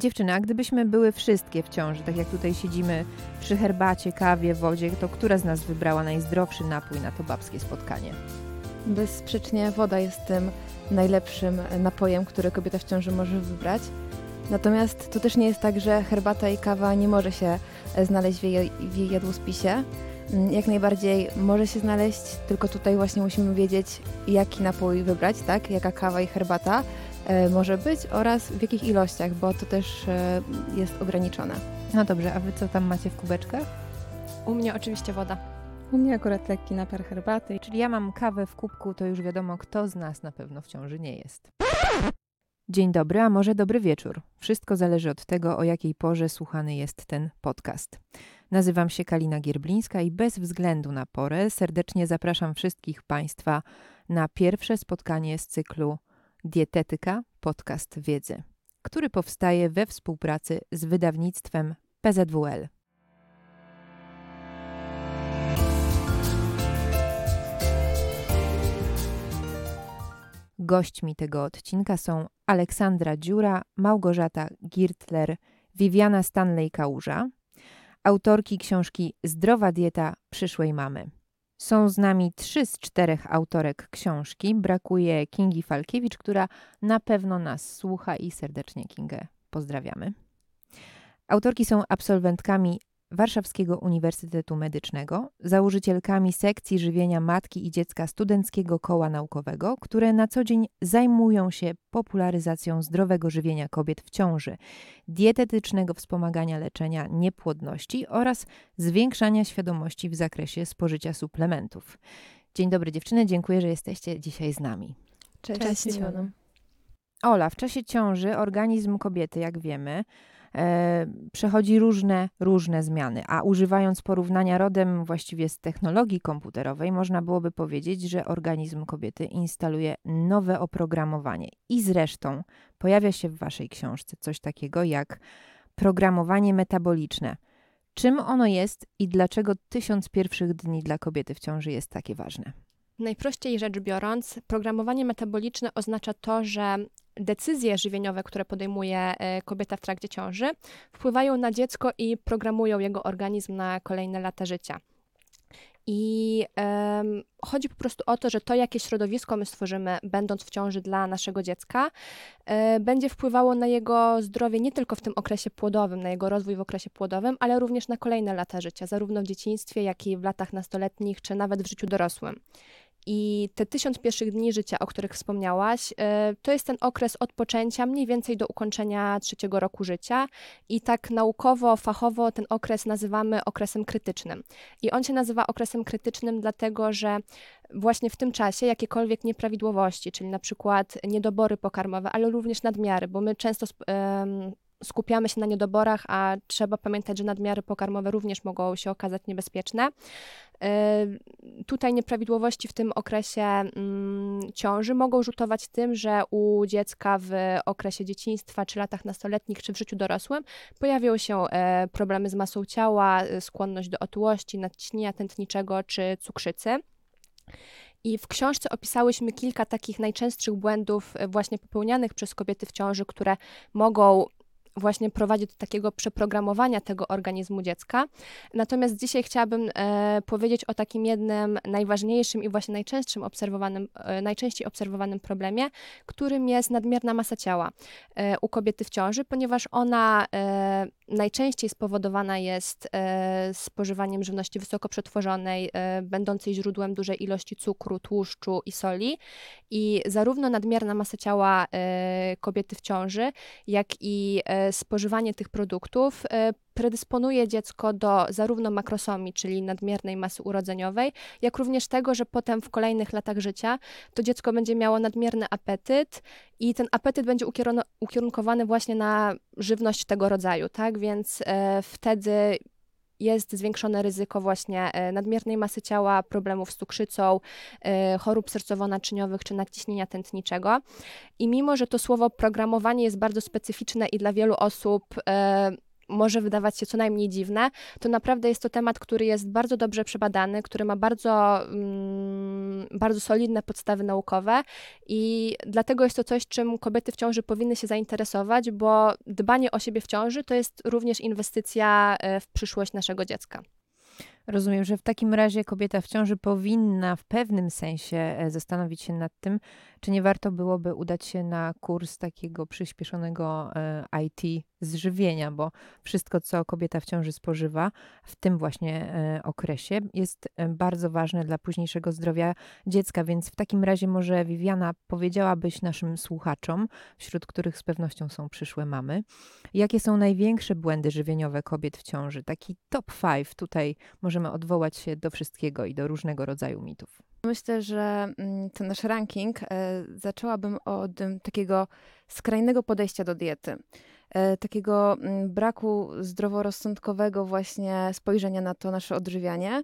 Dziewczyny, a gdybyśmy były wszystkie w ciąży, tak jak tutaj siedzimy przy herbacie, kawie, wodzie, to która z nas wybrała najzdrowszy napój na to babskie spotkanie? Bezsprzecznie woda jest tym najlepszym napojem, który kobieta w ciąży może wybrać. Natomiast to też nie jest tak, że herbata i kawa nie może się znaleźć w jej, w jej jadłospisie. Mm, jak najbardziej może się znaleźć, tylko tutaj właśnie musimy wiedzieć, jaki napój wybrać, tak? Jaka kawa i herbata może być oraz w jakich ilościach, bo to też e, jest ograniczone. No dobrze, a wy co tam macie w kubeczkach? U mnie oczywiście woda. U mnie akurat lekki napar herbaty. Czyli ja mam kawę w kubku, to już wiadomo, kto z nas na pewno w ciąży nie jest. Dzień dobry, a może dobry wieczór. Wszystko zależy od tego, o jakiej porze słuchany jest ten podcast. Nazywam się Kalina Gierblińska i bez względu na porę serdecznie zapraszam wszystkich Państwa na pierwsze spotkanie z cyklu Dietetyka Podcast Wiedzy, który powstaje we współpracy z wydawnictwem PZWL. Gośćmi tego odcinka są Aleksandra Dziura, Małgorzata Girtler, Viviana Stanley-Kałuża, autorki książki Zdrowa dieta przyszłej mamy. Są z nami trzy z czterech autorek książki. Brakuje Kingi Falkiewicz, która na pewno nas słucha i serdecznie Kingę pozdrawiamy. Autorki są absolwentkami Warszawskiego Uniwersytetu Medycznego, założycielkami sekcji żywienia matki i dziecka Studenckiego Koła Naukowego, które na co dzień zajmują się popularyzacją zdrowego żywienia kobiet w ciąży, dietetycznego wspomagania leczenia niepłodności oraz zwiększania świadomości w zakresie spożycia suplementów. Dzień dobry dziewczyny, dziękuję, że jesteście dzisiaj z nami. Cześć, Cześć Ola, w czasie ciąży organizm kobiety, jak wiemy, przechodzi różne, różne zmiany, a używając porównania rodem właściwie z technologii komputerowej, można byłoby powiedzieć, że organizm kobiety instaluje nowe oprogramowanie. I zresztą pojawia się w Waszej książce coś takiego jak programowanie metaboliczne. Czym ono jest i dlaczego tysiąc pierwszych dni dla kobiety w ciąży jest takie ważne? Najprościej rzecz biorąc, programowanie metaboliczne oznacza to, że decyzje żywieniowe, które podejmuje e, kobieta w trakcie ciąży, wpływają na dziecko i programują jego organizm na kolejne lata życia. I um, chodzi po prostu o to, że to, jakie środowisko my stworzymy, będąc w ciąży dla naszego dziecka, e, będzie wpływało na jego zdrowie nie tylko w tym okresie płodowym, na jego rozwój w okresie płodowym, ale również na kolejne lata życia, zarówno w dzieciństwie, jak i w latach nastoletnich, czy nawet w życiu dorosłym. I te tysiąc pierwszych dni życia, o których wspomniałaś, e, to jest ten okres odpoczęcia mniej więcej do ukończenia trzeciego roku życia. I tak naukowo, fachowo ten okres nazywamy okresem krytycznym. I on się nazywa okresem krytycznym, dlatego że właśnie w tym czasie jakiekolwiek nieprawidłowości, czyli na przykład niedobory pokarmowe, ale również nadmiary, bo my często skupiamy się na niedoborach, a trzeba pamiętać, że nadmiary pokarmowe również mogą się okazać niebezpieczne. Y, tutaj nieprawidłowości w tym okresie mm, ciąży mogą rzutować tym, że u dziecka w okresie dzieciństwa, czy latach nastoletnich, czy w życiu dorosłym pojawią się e, problemy z masą ciała, skłonność do otyłości, nadciśnienia tętniczego czy cukrzycy. I w książce opisałyśmy kilka takich najczęstszych błędów e, właśnie popełnianych przez kobiety w ciąży, które mogą właśnie prowadzi do takiego przeprogramowania tego organizmu dziecka. Natomiast dzisiaj chciałabym e, powiedzieć o takim jednym najważniejszym i właśnie najczęstszym obserwowanym, e, najczęściej obserwowanym problemie, którym jest nadmierna masa ciała e, u kobiety w ciąży, ponieważ ona e, najczęściej spowodowana jest e, spożywaniem żywności wysoko przetworzonej, e, będącej źródłem dużej ilości cukru, tłuszczu i soli. I zarówno nadmierna masa ciała kobiety w ciąży, jak i spożywanie tych produktów e, predysponuje dziecko do zarówno makrosomii, czyli nadmiernej masy urodzeniowej, jak również tego, że potem w kolejnych latach życia to dziecko będzie miało nadmierny apetyt i ten apetyt będzie ukierunkowany właśnie na żywność tego rodzaju, tak? Więc e, wtedy jest zwiększone ryzyko właśnie e, nadmiernej masy ciała, problemów z cukrzycą, e, chorób sercowo-naczyniowych czy nadciśnienia tętniczego. I mimo, że to słowo programowanie jest bardzo specyficzne i dla wielu osób e, może wydawać się co najmniej dziwne, to naprawdę jest to temat, który jest bardzo dobrze przebadany, który ma bardzo, mm, bardzo solidne podstawy naukowe i dlatego jest to coś, czym kobiety w ciąży powinny się zainteresować, bo dbanie o siebie w ciąży to jest również inwestycja e, w przyszłość naszego dziecka. Rozumiem, że w takim razie kobieta w ciąży powinna w pewnym sensie e, zastanowić się nad tym, czy nie warto byłoby udać się na kurs takiego przyspieszonego e, IT z żywienia, bo wszystko, co kobieta w ciąży spożywa w tym właśnie e, okresie, jest bardzo ważne dla późniejszego zdrowia dziecka. Więc w takim razie, może Viviana, powiedziałabyś naszym słuchaczom, wśród których z pewnością są przyszłe mamy, jakie są największe błędy żywieniowe kobiet w ciąży? Taki top 5 tutaj możemy odwołać się do wszystkiego i do różnego rodzaju mitów. Myślę, że mm, ten nasz ranking e, zaczęłabym od takiego skrajnego podejścia do diety. E, takiego mm, braku zdroworozsądkowego właśnie spojrzenia na to nasze odżywianie.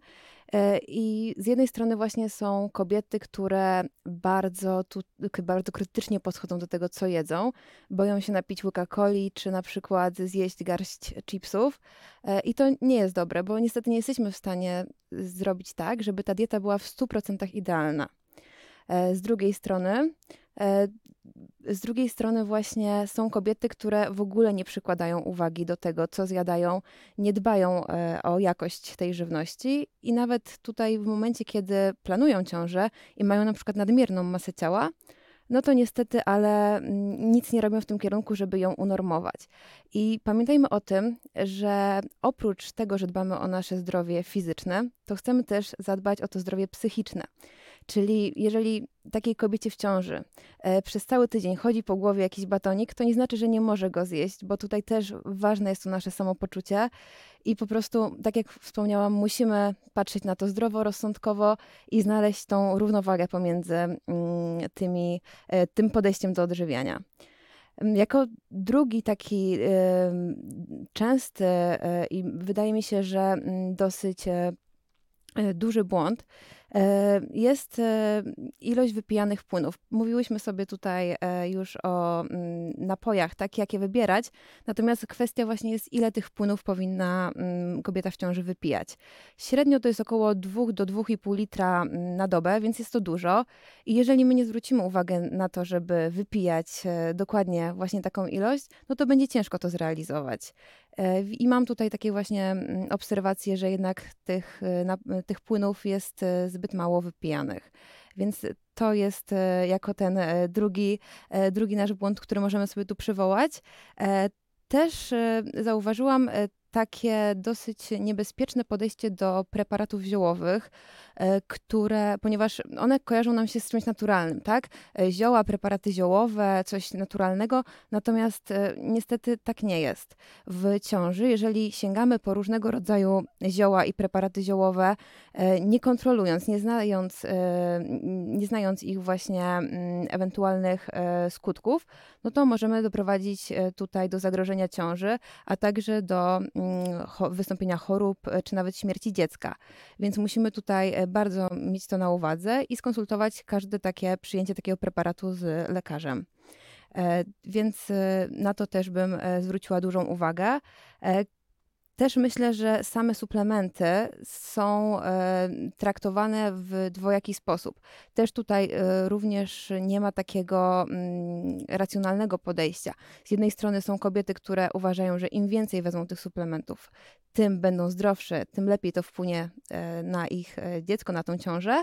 E, I z jednej strony właśnie są kobiety, które bardzo, tu, bardzo krytycznie podchodzą do tego, co jedzą. Boją się napić łyka coli, czy na przykład zjeść garść chipsów. E, I to nie jest dobre, bo niestety nie jesteśmy w stanie zrobić tak, żeby ta dieta była w 100% idealna. Z drugiej strony z drugiej strony właśnie są kobiety, które w ogóle nie przykładają uwagi do tego, co zjadają, nie dbają e, o jakość tej żywności i nawet tutaj w momencie, kiedy planują ciążę i mają na przykład nadmierną masę ciała, no to niestety, ale mm, nic nie robią w tym kierunku, żeby ją unormować. I pamiętajmy o tym, że oprócz tego, że dbamy o nasze zdrowie fizyczne, to chcemy też zadbać o to zdrowie psychiczne. Czyli jeżeli takiej kobiecie w ciąży e, przez cały tydzień chodzi po głowie jakiś batonik, to nie znaczy, że nie może go zjeść, bo tutaj też ważne jest to nasze samopoczucie i po prostu, tak jak wspomniałam, musimy patrzeć na to zdrowo, rozsądkowo i znaleźć tą równowagę pomiędzy mm, tymi, e, tym podejściem do odżywiania. Mm, jako drugi taki y, częsty y, i wydaje mi się, że mm, dosyć duży błąd E, jest e, ilość wypijanych płynów. Mówiłyśmy sobie tutaj e, już o mm, napojach, tak jakie wybierać, natomiast kwestia właśnie jest, ile tych płynów powinna mm, kobieta w ciąży wypijać. Średnio to jest około 2 do 2,5 litra mm, na dobę, więc jest to dużo. I jeżeli my nie zwrócimy uwagi na to, żeby wypijać dokładnie właśnie taką ilość, no to będzie ciężko to zrealizować. I mam tutaj takie właśnie obserwacje, że jednak tych, tych płynów jest zbyt mało wypijanych. Więc to jest e, jako ten e, drugi, e, drugi nasz błąd, który możemy sobie tu przywołać. Też zauważyłam takie dosyć niebezpieczne podejście do preparatów ziołowych, e, które, ponieważ one kojarzą nam się z czymś naturalnym, tak? E, zioła, preparaty ziołowe, coś naturalnego, natomiast e, niestety tak nie jest. W ciąży, jeżeli sięgamy po różnego rodzaju zioła i preparaty ziołowe, nie kontrolując, nie znając, nie znając ich właśnie mm, ewentualnych skutków, no to możemy doprowadzić tutaj do zagrożenia ciąży, a także do wystąpienia chorób e, czy nawet śmierci dziecka. Więc musimy tutaj e, bardzo mieć to na uwadze i skonsultować każde takie przyjęcie takiego preparatu z lekarzem. E, więc na to też bym zwróciła dużą uwagę. Też myślę, że same suplementy są e, traktowane w dwojaki sposób. Też tutaj e, również nie ma takiego mm, racjonalnego podejścia. Z jednej strony są kobiety, które uważają, że im więcej wezmą tych suplementów, tym będą zdrowsze, tym lepiej to wpłynie e, na ich dziecko, na tą ciążę.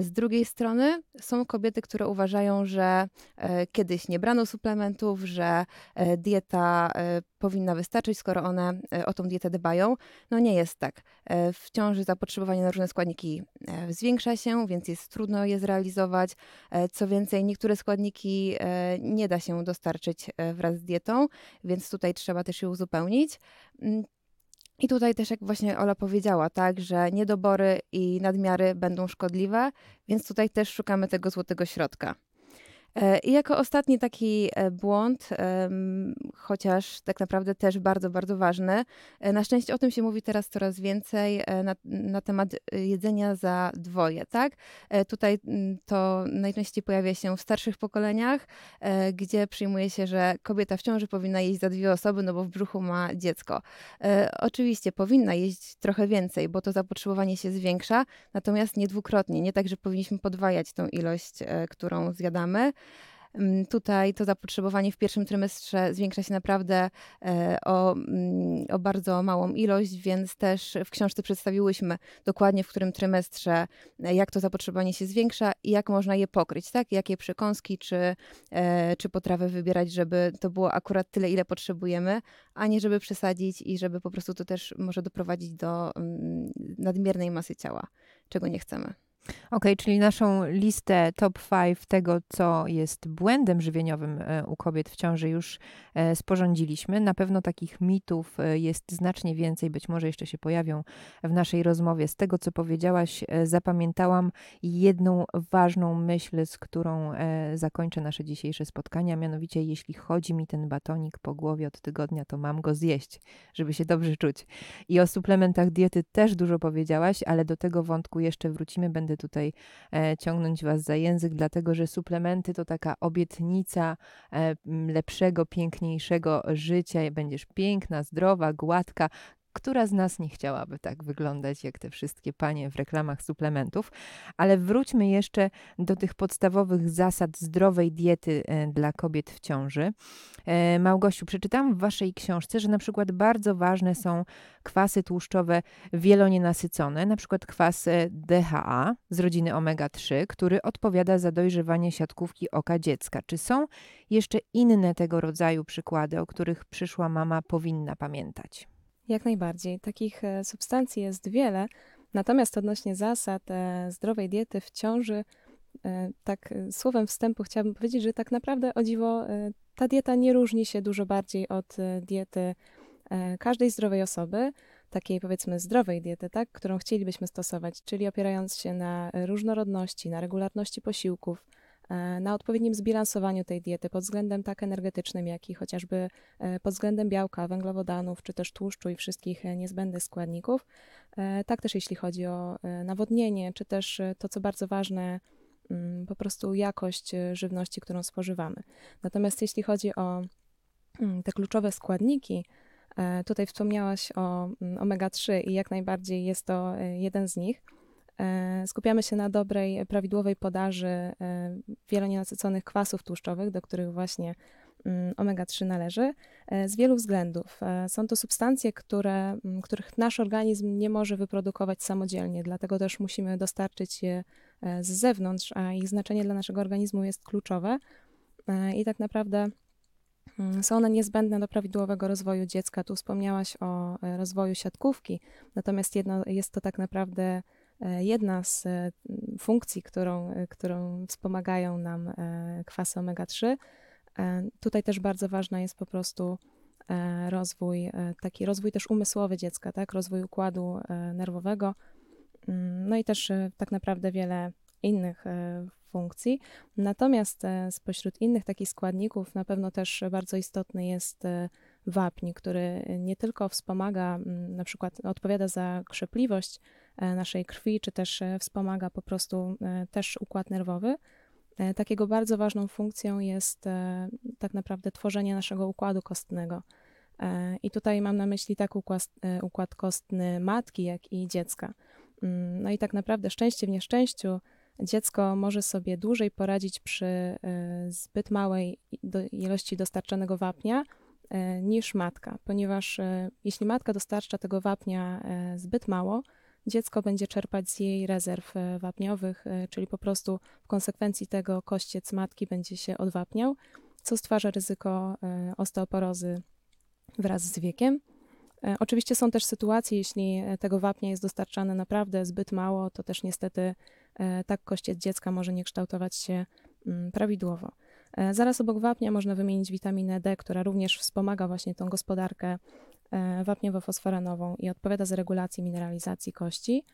Z drugiej strony są kobiety, które uważają, że kiedyś nie brano suplementów, że dieta powinna wystarczyć, skoro one o tą dietę dbają. No nie jest tak. E, w ciąży zapotrzebowanie na różne składniki e, zwiększa się, więc jest trudno je zrealizować. E, co więcej, niektóre składniki nie da się dostarczyć wraz z dietą, więc tutaj trzeba też je uzupełnić. I tutaj też, jak właśnie Ola powiedziała, tak, że niedobory i nadmiary będą szkodliwe, więc tutaj też szukamy tego złotego środka. E, I jako ostatni taki e, błąd, chociaż tak naprawdę też bardzo, bardzo ważny, e, na szczęście o tym się mówi teraz coraz więcej na, na temat jedzenia za dwoje, tak? Tutaj mm, to najczęściej pojawia się w starszych pokoleniach, gdzie przyjmuje się, że kobieta w ciąży powinna jeść za dwie osoby, no bo w brzuchu ma dziecko. Oczywiście powinna jeść trochę więcej, bo to zapotrzebowanie się zwiększa, natomiast nie dwukrotnie, nie tak, że powinniśmy podwajać tą ilość, którą zjadamy. Tutaj to zapotrzebowanie w pierwszym trymestrze zwiększa się naprawdę e, o, mm, o bardzo małą ilość, więc też w książce przedstawiłyśmy dokładnie w którym trymestrze, e, jak to zapotrzebowanie się zwiększa i jak można je pokryć, tak? Jakie przekąski czy, e, czy potrawy wybierać, żeby to było akurat tyle, ile potrzebujemy, a nie żeby przesadzić i żeby po prostu to też może doprowadzić do mm, nadmiernej masy ciała, czego nie chcemy. OK, czyli naszą listę top 5 tego, co jest błędem żywieniowym e, u kobiet w ciąży, już e, sporządziliśmy. Na pewno takich mitów e, jest znacznie więcej, być może jeszcze się pojawią w naszej rozmowie. Z tego, co powiedziałaś, zapamiętałam jedną ważną myśl, z którą zakończę nasze dzisiejsze spotkania, mianowicie jeśli chodzi mi ten batonik po głowie od tygodnia, to mam go zjeść, żeby się dobrze czuć. I o suplementach diety też dużo powiedziałaś, ale do tego wątku jeszcze wrócimy. Będę tutaj e, ciągnąć Was za język, dlatego że suplementy to taka obietnica e, lepszego, piękniejszego życia. Będziesz piękna, zdrowa, gładka, która z nas nie chciałaby tak wyglądać jak te wszystkie panie w reklamach suplementów? Ale wróćmy jeszcze do tych podstawowych zasad zdrowej diety e, dla kobiet w ciąży. E, Małgosiu, przeczytałam w waszej książce, że na przykład bardzo ważne są kwasy tłuszczowe wielonienasycone, na przykład kwas e, DHA z rodziny omega-3, który odpowiada za dojrzewanie siatkówki oka dziecka. Czy są jeszcze inne tego rodzaju przykłady, o których przyszła mama powinna pamiętać? Jak najbardziej. Takich e, substancji jest wiele, natomiast odnośnie zasad e, zdrowej diety w ciąży, e, tak słowem wstępu chciałabym powiedzieć, że tak naprawdę o dziwo ta dieta nie różni się dużo bardziej od diety każdej zdrowej osoby, takiej powiedzmy zdrowej diety, tak, którą chcielibyśmy stosować, czyli opierając się na różnorodności, na regularności posiłków, na odpowiednim zbilansowaniu tej diety pod względem tak energetycznym, jak i chociażby e, pod względem białka, węglowodanów, czy też tłuszczu i wszystkich e, niezbędnych składników. Tak też jeśli chodzi o nawodnienie, czy też to, co bardzo ważne, mm, po prostu jakość żywności, którą spożywamy. Natomiast jeśli chodzi o mm, te kluczowe składniki, tutaj wspomniałaś o mm, omega-3 i jak najbardziej jest to jeden z nich. E, skupiamy się na dobrej, prawidłowej podaży e, wielonienasyconych kwasów tłuszczowych, do których właśnie mm, omega-3 należy, e, z wielu względów. Są to substancje, które, mm, których nasz organizm nie może wyprodukować samodzielnie, dlatego też musimy dostarczyć je z zewnątrz, a ich znaczenie dla naszego organizmu jest kluczowe. I tak naprawdę mm, są one niezbędne do prawidłowego rozwoju dziecka. Tu wspomniałaś o rozwoju siatkówki, natomiast jedno, jest to tak naprawdę jedna z e, funkcji, którą, e, którą wspomagają nam kwasy omega-3. Tutaj też bardzo ważna jest po prostu rozwój, taki rozwój też umysłowy dziecka, tak? rozwój układu nerwowego, mm, no i też tak naprawdę wiele innych funkcji. Natomiast spośród innych takich składników na pewno też bardzo istotny jest wapń, który nie tylko wspomaga, mm, na przykład odpowiada za krzepliwość e, naszej krwi, czy też e, wspomaga po prostu e, też układ nerwowy. Takiego bardzo ważną funkcją jest tak naprawdę tworzenie naszego układu kostnego. I tutaj mam na myśli tak układ, układ kostny matki, jak i dziecka. Mm, no i tak naprawdę szczęście w nieszczęściu dziecko może sobie dłużej poradzić przy zbyt małej ilości dostarczanego wapnia, E, niż matka, ponieważ e, jeśli matka dostarcza tego wapnia e, zbyt mało, dziecko będzie czerpać z jej rezerw wapniowych, czyli po prostu w konsekwencji tego kościec matki będzie się odwapniał, co stwarza ryzyko osteoporozy wraz z wiekiem. Oczywiście są też sytuacje, jeśli tego wapnia jest dostarczane naprawdę zbyt mało, to też niestety tak kościec dziecka może nie kształtować się mm, prawidłowo. E, zaraz obok wapnia można wymienić witaminę D, która również wspomaga właśnie tą gospodarkę e, wapniowo-fosforanową i odpowiada za regulację mineralizacji kości.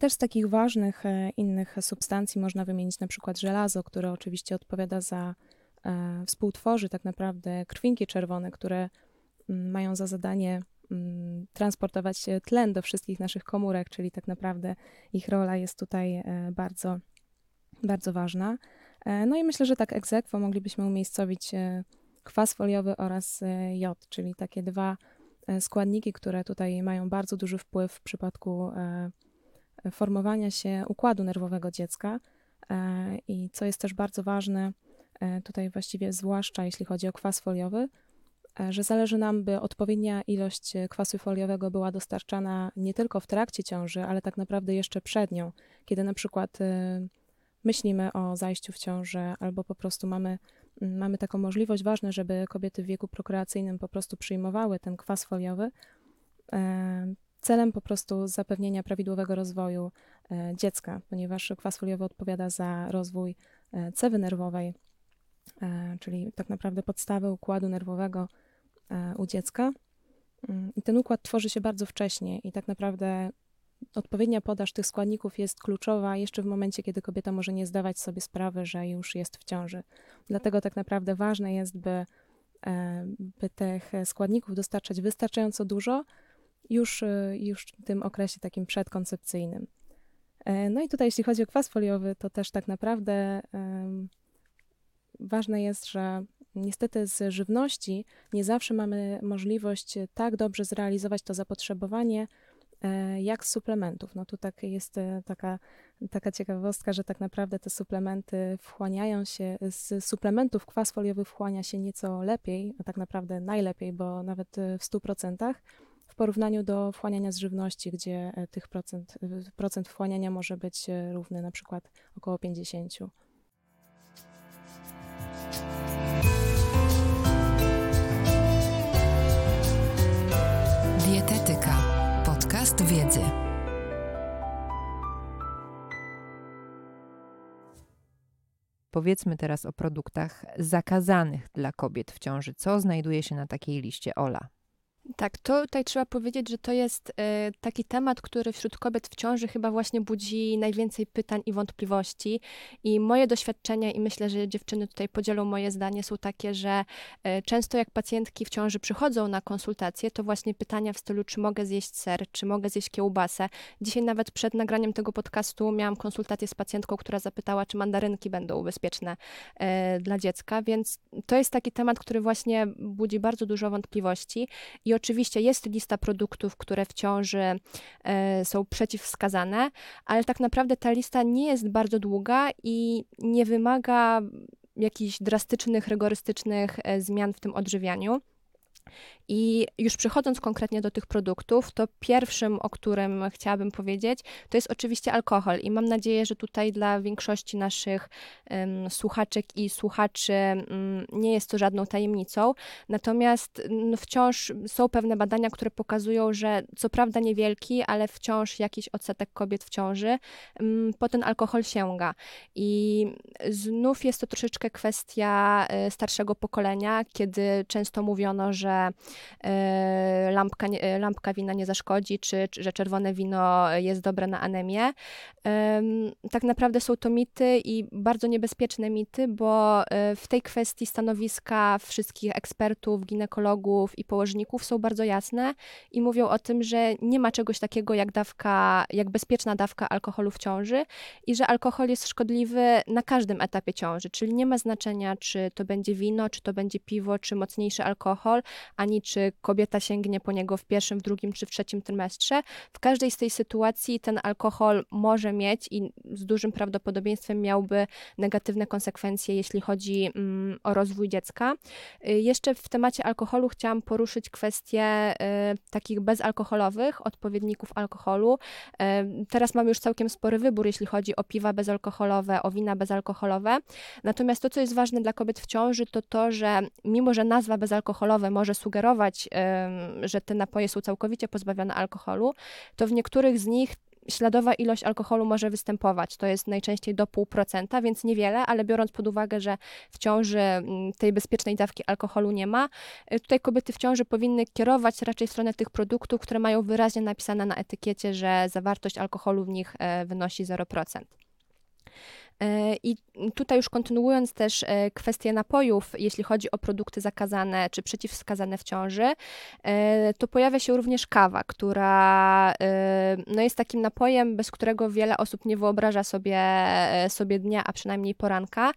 Też z takich ważnych e, innych substancji można wymienić na przykład żelazo, które oczywiście odpowiada za, współtworzy tak naprawdę krwinki czerwone, które mm, mają za zadanie mm, transportować tlen do wszystkich naszych komórek, czyli tak naprawdę ich rola jest tutaj bardzo, bardzo ważna. No i myślę, że tak egzekwo moglibyśmy umiejscowić kwas foliowy oraz jod, czyli takie dwa składniki, które tutaj mają bardzo duży wpływ w przypadku formowania się układu nerwowego dziecka. E, I co jest też bardzo ważne, e, tutaj właściwie zwłaszcza jeśli chodzi o kwas foliowy, e, że zależy nam, by odpowiednia ilość kwasu foliowego była dostarczana nie tylko w trakcie ciąży, ale tak naprawdę jeszcze przed nią, kiedy na przykład myślimy o zajściu w ciążę albo po prostu mamy, mamy taką możliwość, ważne, żeby kobiety w wieku prokreacyjnym po prostu przyjmowały ten kwas foliowy, celem po prostu zapewnienia prawidłowego rozwoju e, dziecka, ponieważ kwas foliowy odpowiada za rozwój e, cewy nerwowej, e, czyli tak naprawdę podstawy układu nerwowego u dziecka. Mm, I ten układ tworzy się bardzo wcześnie i tak naprawdę odpowiednia podaż tych składników jest kluczowa jeszcze w momencie, kiedy kobieta może nie zdawać sobie sprawy, że już jest w ciąży. Dlatego tak naprawdę ważne jest, by, by tych składników dostarczać wystarczająco dużo, już, e, już w tym okresie takim przedkoncepcyjnym. E, no i tutaj, jeśli chodzi o kwas foliowy, to też tak naprawdę ważne jest, że niestety z żywności nie zawsze mamy możliwość tak dobrze zrealizować to zapotrzebowanie, e, jak z suplementów. No tu tak jest taka, taka ciekawostka, że tak naprawdę te suplementy wchłaniają się, z suplementów kwas foliowy wchłania się nieco lepiej, a tak naprawdę najlepiej, bo nawet w 100%, w porównaniu do wchłaniania z żywności, gdzie e, tych procent, e, procent wchłaniania może być e, równy na przykład około 50. Wiedzy. Powiedzmy teraz o produktach zakazanych dla kobiet w ciąży. Co znajduje się na takiej liście Ola? Tak, to tutaj trzeba powiedzieć, że to jest e, taki temat, który wśród kobiet w ciąży chyba właśnie budzi najwięcej pytań i wątpliwości. I moje doświadczenia, i myślę, że dziewczyny tutaj podzielą moje zdanie, są takie, że e, często jak pacjentki w ciąży przychodzą na konsultacje, to właśnie pytania w stylu, czy mogę zjeść ser, czy mogę zjeść kiełbasę. Dzisiaj nawet przed nagraniem tego podcastu miałam konsultację z pacjentką, która zapytała, czy mandarynki będą bezpieczne e, dla dziecka, więc to jest taki temat, który właśnie budzi bardzo dużo wątpliwości. I oczywiście jest lista produktów, które w ciąży e, są przeciwwskazane, ale tak naprawdę ta lista nie jest bardzo długa i nie wymaga jakichś drastycznych, rygorystycznych e, zmian w tym odżywianiu. I już przechodząc konkretnie do tych produktów, to pierwszym, o którym chciałabym powiedzieć, to jest oczywiście alkohol. I mam nadzieję, że tutaj dla większości naszych um, słuchaczek i słuchaczy um, nie jest to żadną tajemnicą. Natomiast no, wciąż są pewne badania, które pokazują, że co prawda niewielki, ale wciąż jakiś odsetek kobiet w ciąży um, po ten alkohol sięga. I znów jest to troszeczkę kwestia y, starszego pokolenia, kiedy często mówiono, że E, lampka, e, lampka wina nie zaszkodzi, czy, czy że czerwone wino jest dobre na anemię. Tak naprawdę są to mity i bardzo niebezpieczne mity, bo e, w tej kwestii stanowiska wszystkich ekspertów, ginekologów i położników są bardzo jasne i mówią o tym, że nie ma czegoś takiego jak dawka, jak bezpieczna dawka alkoholu w ciąży i że alkohol jest szkodliwy na każdym etapie ciąży, czyli nie ma znaczenia, czy to będzie wino, czy to będzie piwo, czy mocniejszy alkohol, ani czy kobieta sięgnie po niego w pierwszym, w drugim czy w trzecim trymestrze. W każdej z tej sytuacji ten alkohol może mieć i z dużym prawdopodobieństwem miałby negatywne konsekwencje, jeśli chodzi mm, o rozwój dziecka. Y, jeszcze w temacie alkoholu chciałam poruszyć kwestię y, takich bezalkoholowych odpowiedników alkoholu. Y, teraz mamy już całkiem spory wybór, jeśli chodzi o piwa bezalkoholowe, o wina bezalkoholowe. Natomiast to, co jest ważne dla kobiet w ciąży, to to, że mimo, że nazwa bezalkoholowe może sugerować, że te napoje są całkowicie pozbawione alkoholu, to w niektórych z nich śladowa ilość alkoholu może występować. To jest najczęściej do 0,5%, więc niewiele, ale biorąc pod uwagę, że w ciąży mm, tej bezpiecznej dawki alkoholu nie ma, y, tutaj kobiety w ciąży powinny kierować raczej w stronę tych produktów, które mają wyraźnie napisane na etykiecie, że zawartość alkoholu w nich e, wynosi 0%. E, I tutaj już kontynuując też e, kwestię napojów, jeśli chodzi o produkty zakazane czy przeciwwskazane w ciąży, e, to pojawia się również kawa, która no jest takim napojem, bez którego wiele osób nie wyobraża sobie, sobie dnia, a przynajmniej poranka.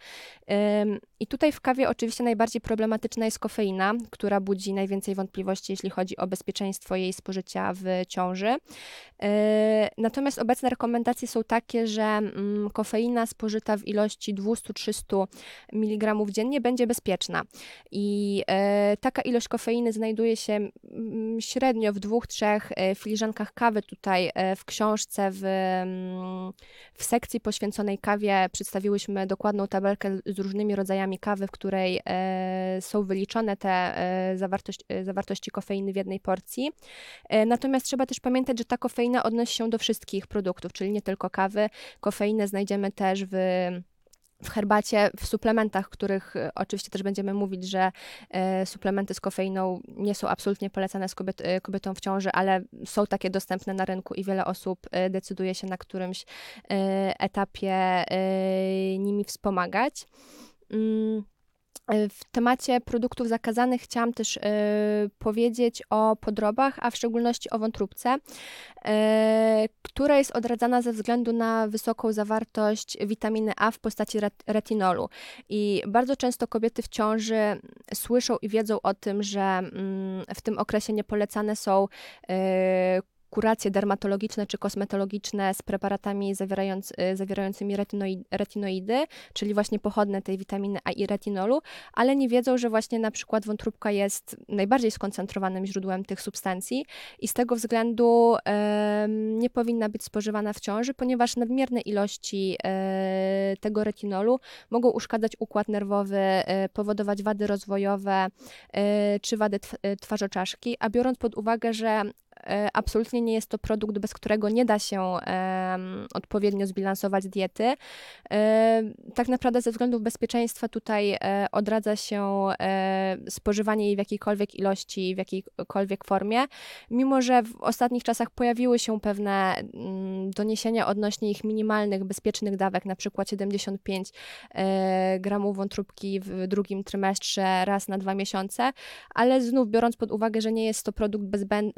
I tutaj w kawie oczywiście najbardziej problematyczna jest kofeina, która budzi najwięcej wątpliwości, jeśli chodzi o bezpieczeństwo jej spożycia w ciąży. Natomiast obecne rekomendacje są takie, że mm, kofeina spożyta w ilości 200-300 mg dziennie będzie bezpieczna. I e, taka ilość kofeiny znajduje się mm, średnio w dwóch, trzech e, filiżankach kawy. Tutaj e, w książce, w, mm, w sekcji poświęconej kawie przedstawiłyśmy dokładną tabelkę z różnymi rodzajami kawy, w której są wyliczone te zawartość, zawartości kofeiny w jednej porcji. Natomiast trzeba też pamiętać, że ta kofeina odnosi się do wszystkich produktów, czyli nie tylko kawy. Kofeinę znajdziemy też w w herbacie, w suplementach, których e, oczywiście też będziemy mówić, że e, suplementy z kofeiną nie są absolutnie polecane z kobiet, e, kobietom w ciąży, ale są takie dostępne na rynku i wiele osób decyduje się na którymś etapie nimi wspomagać. Mm. W temacie produktów zakazanych chciałam też y, powiedzieć o podrobach, a w szczególności o wątróbce, y, która jest odradzana ze względu na wysoką zawartość witaminy A w postaci retinolu. I bardzo często kobiety w ciąży słyszą i wiedzą o tym, że mm, w tym okresie niepolecane są kuracje dermatologiczne czy kosmetologiczne z preparatami zawierając, y, zawierającymi retinoidy, czyli właśnie pochodne tej witaminy A i retinolu, ale nie wiedzą, że właśnie na przykład wątróbka jest najbardziej skoncentrowanym źródłem tych substancji i z tego względu nie powinna być spożywana w ciąży, ponieważ nadmierne ilości e, tego retinolu mogą uszkadzać układ nerwowy, e, powodować wady rozwojowe e, czy wady twarzoczaszki, a biorąc pod uwagę, że absolutnie nie jest to produkt, bez którego nie da się odpowiednio zbilansować diety. E, tak naprawdę ze względów bezpieczeństwa tutaj e, odradza się spożywanie jej w jakiejkolwiek ilości, w jakiejkolwiek formie, mimo że w ostatnich czasach pojawiły się pewne mm, doniesienia odnośnie ich minimalnych, bezpiecznych dawek, na przykład 75 gramów wątróbki w drugim trymestrze raz na dwa miesiące, ale znów biorąc pod uwagę, że nie jest to produkt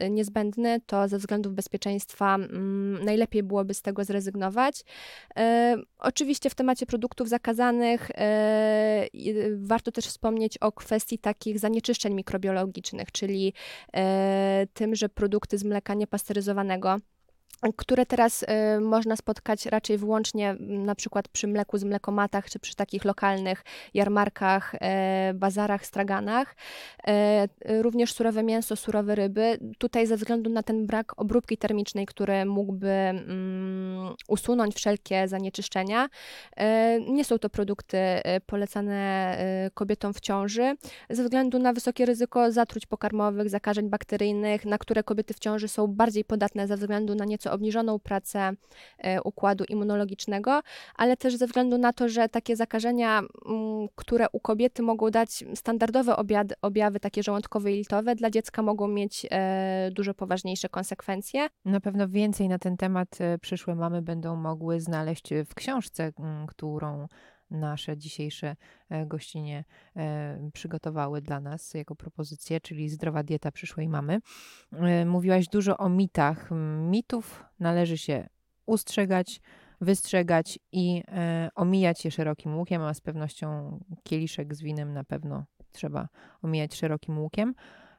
niezbędny, to ze względów bezpieczeństwa mm, najlepiej byłoby z tego zrezygnować. E, oczywiście w temacie produktów zakazanych e, warto też wspomnieć o kwestii takich zanieczyszczeń mikrobiologicznych, czyli e, tym, że produkty z mleka niepasteryzowanego które teraz y, można spotkać raczej wyłącznie na przykład przy mleku z mlekomatach, czy przy takich lokalnych jarmarkach, y, bazarach, straganach. Y, również surowe mięso, surowe ryby. Tutaj ze względu na ten brak obróbki termicznej, który mógłby mm, usunąć wszelkie zanieczyszczenia, nie są to produkty polecane kobietom w ciąży, ze względu na wysokie ryzyko zatruć pokarmowych, zakażeń bakteryjnych, na które kobiety w ciąży są bardziej podatne ze względu na nieco obniżoną pracę e, układu immunologicznego, ale też ze względu na to, że takie zakażenia, mm, które u kobiety mogą dać standardowe objawy, takie żołądkowe i litowe, dla dziecka mogą mieć e, dużo poważniejsze konsekwencje. Na pewno więcej na ten temat e, przyszłe mamy będą mogły znaleźć w książce, którą nasze dzisiejsze gościnie przygotowały dla nas jako propozycję, czyli zdrowa dieta przyszłej mamy. Mówiłaś dużo o mitach. Mitów należy się ustrzegać, wystrzegać i omijać je szerokim łukiem, a z pewnością kieliszek z winem na pewno trzeba omijać szerokim łukiem.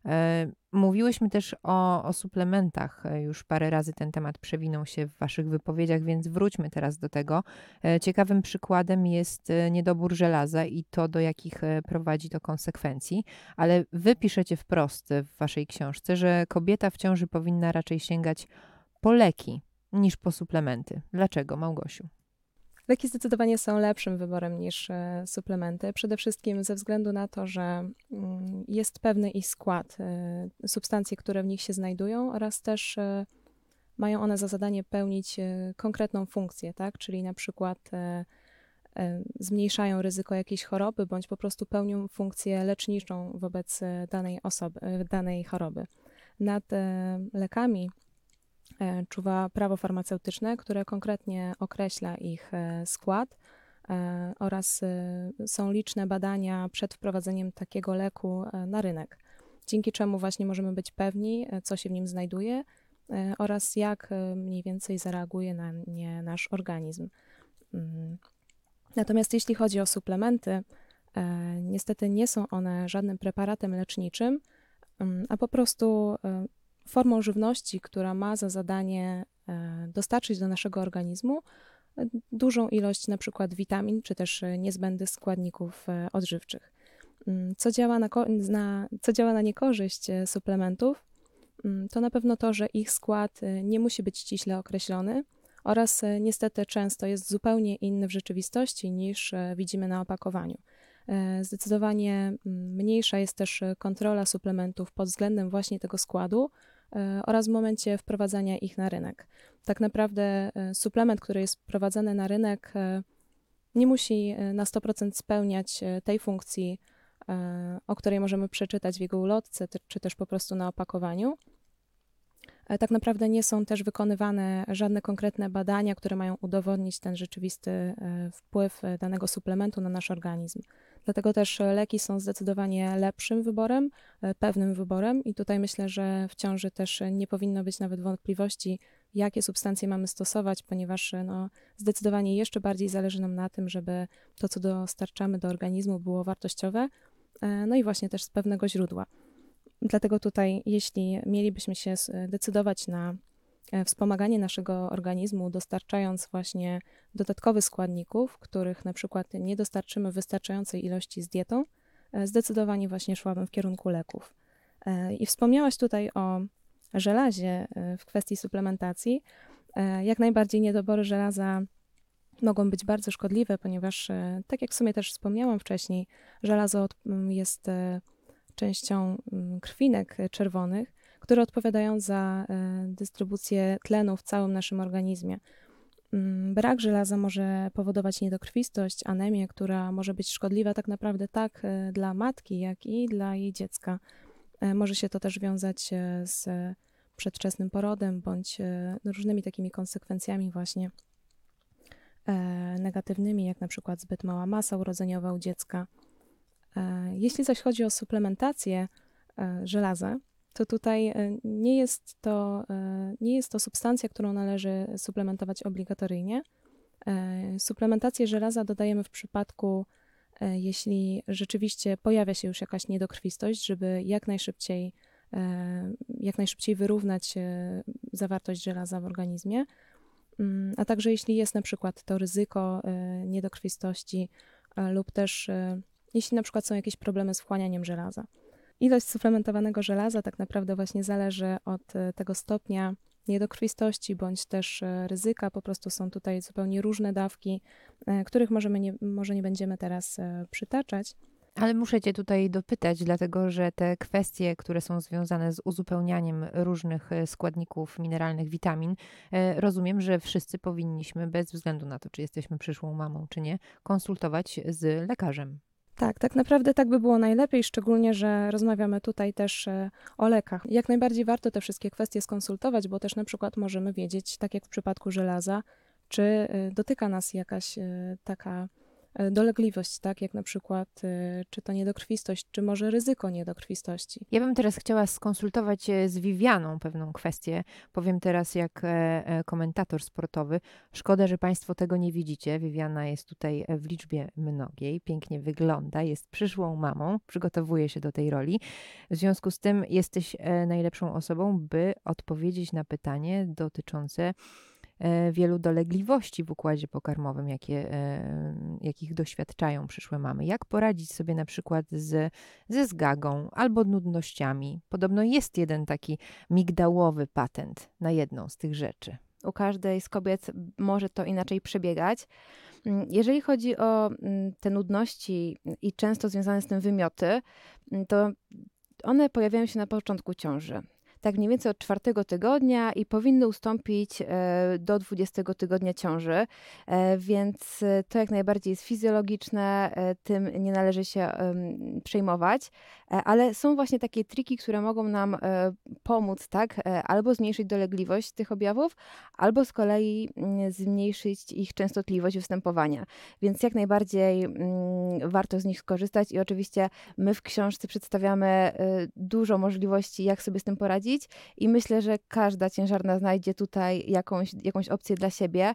E, mówiłyśmy też o, o, suplementach. E, już parę razy ten temat przewinął się w Waszych wypowiedziach, więc wróćmy teraz do tego. E, ciekawym przykładem jest niedobór żelaza i to, do jakich prowadzi to konsekwencji, ale Wy piszecie wprost w Waszej książce, że kobieta w ciąży powinna raczej sięgać po leki niż po suplementy. Dlaczego, Małgosiu? Leki zdecydowanie są lepszym wyborem niż e, suplementy. Przede wszystkim ze względu na to, że mm, jest pewny ich skład, e, substancje, które w nich się znajdują oraz też e, mają one za zadanie pełnić konkretną funkcję, tak? czyli na przykład zmniejszają ryzyko jakiejś choroby, bądź po prostu pełnią funkcję leczniczą wobec danej osoby, danej choroby. Nad lekami czuwa prawo farmaceutyczne, które konkretnie określa ich skład E, oraz e, są liczne badania przed wprowadzeniem takiego leku e, na rynek, dzięki czemu właśnie możemy być pewni, co się w nim znajduje oraz jak mniej więcej zareaguje na nie nasz organizm. Mm. Natomiast jeśli chodzi o suplementy, niestety nie są one żadnym preparatem leczniczym, mm, a po prostu formą żywności, która ma za zadanie dostarczyć do naszego organizmu dużą ilość na przykład witamin, czy też e, niezbędnych składników e, odżywczych. Mm, co działa na, na, co działa na niekorzyść e, suplementów, mm, to na pewno to, że ich skład nie musi być ściśle określony oraz niestety często jest zupełnie inny w rzeczywistości niż widzimy na opakowaniu. Zdecydowanie mm, mniejsza jest też kontrola suplementów pod względem właśnie tego składu, E, oraz w momencie wprowadzania ich na rynek. Tak naprawdę e, suplement, który jest wprowadzany na rynek, e, nie musi na 100% spełniać tej funkcji, o której możemy przeczytać w jego ulotce, czy też po prostu na opakowaniu. Tak naprawdę nie są też wykonywane żadne konkretne badania, które mają udowodnić ten rzeczywisty wpływ danego suplementu na nasz organizm. Dlatego też leki są zdecydowanie lepszym wyborem, e, pewnym wyborem i tutaj myślę, że w ciąży też nie powinno być nawet wątpliwości, jakie substancje mamy stosować, ponieważ no, zdecydowanie jeszcze bardziej zależy nam na tym, żeby to, co dostarczamy do organizmu, było wartościowe, e, no i właśnie też z pewnego źródła. Dlatego tutaj, jeśli mielibyśmy się decydować na E, wspomaganie naszego organizmu, dostarczając właśnie dodatkowych składników, których na przykład nie dostarczymy wystarczającej ilości z dietą, e, zdecydowanie właśnie szłabym w kierunku leków. E, I wspomniałaś tutaj o żelazie w kwestii suplementacji. Jak najbardziej niedobory żelaza mogą być bardzo szkodliwe, ponieważ, tak jak w sumie też wspomniałam wcześniej, żelazo jest częścią krwinek czerwonych, które odpowiadają za e, dystrybucję tlenu w całym naszym organizmie. Mm, brak żelaza może powodować niedokrwistość, anemię, która może być szkodliwa tak naprawdę tak e, dla matki, jak i dla jej dziecka. E, może się to też wiązać z przedwczesnym porodem bądź różnymi takimi konsekwencjami właśnie negatywnymi, jak na przykład zbyt mała masa urodzeniowa u dziecka. Jeśli zaś chodzi o suplementację żelaza, to tutaj e, nie jest to, e, nie jest to substancja, którą należy suplementować obligatoryjnie. E, suplementację żelaza dodajemy w przypadku, jeśli rzeczywiście pojawia się już jakaś niedokrwistość, żeby jak najszybciej, jak najszybciej wyrównać zawartość żelaza w organizmie. Mm, a także jeśli jest na przykład to ryzyko niedokrwistości lub też jeśli na przykład są jakieś problemy z wchłanianiem żelaza. Ilość suplementowanego żelaza tak naprawdę właśnie zależy od e, tego stopnia niedokrwistości bądź też e, ryzyka. Po prostu są tutaj zupełnie różne dawki, e, których możemy nie, może nie będziemy teraz przytaczać. Ale muszę Cię tutaj dopytać, dlatego że te kwestie, które są związane z uzupełnianiem różnych składników mineralnych, witamin, rozumiem, że wszyscy powinniśmy, bez względu na to, czy jesteśmy przyszłą mamą, czy nie, konsultować z lekarzem. Tak, tak naprawdę tak by było najlepiej, szczególnie, że rozmawiamy tutaj też e, o lekach. Jak najbardziej warto te wszystkie kwestie skonsultować, bo też na przykład możemy wiedzieć, tak jak w przypadku żelaza, czy e, dotyka nas jakaś e, taka dolegliwość, tak jak na przykład e, czy to niedokrwistość, czy może ryzyko niedokrwistości. Ja bym teraz chciała skonsultować z Vivianą pewną kwestię. Powiem teraz jak e, komentator sportowy. Szkoda, że Państwo tego nie widzicie. Viviana jest tutaj w liczbie mnogiej, pięknie wygląda, jest przyszłą mamą, przygotowuje się do tej roli. W związku z tym jesteś najlepszą osobą, by odpowiedzieć na pytanie dotyczące E, wielu dolegliwości w układzie pokarmowym, jakie, e, jakich doświadczają przyszłe mamy. Jak poradzić sobie na przykład z, ze zgagą albo nudnościami? Podobno jest jeden taki migdałowy patent na jedną z tych rzeczy. U każdej z kobiet może to inaczej przebiegać. Mm, jeżeli chodzi o mm, te nudności i często związane z tym wymioty, mm, to one pojawiają się na początku ciąży. Tak mniej więcej od czwartego tygodnia i powinny ustąpić do 20 tygodnia ciąży, więc to jak najbardziej jest fizjologiczne, tym nie należy się przejmować, ale są właśnie takie triki, które mogą nam pomóc, tak, albo zmniejszyć dolegliwość tych objawów, albo z kolei mm, zmniejszyć ich częstotliwość występowania. Więc jak najbardziej mm, warto z nich skorzystać i oczywiście my w książce przedstawiamy dużo możliwości, jak sobie z tym poradzić i myślę, że każda ciężarna znajdzie tutaj jakąś, jakąś opcję dla siebie.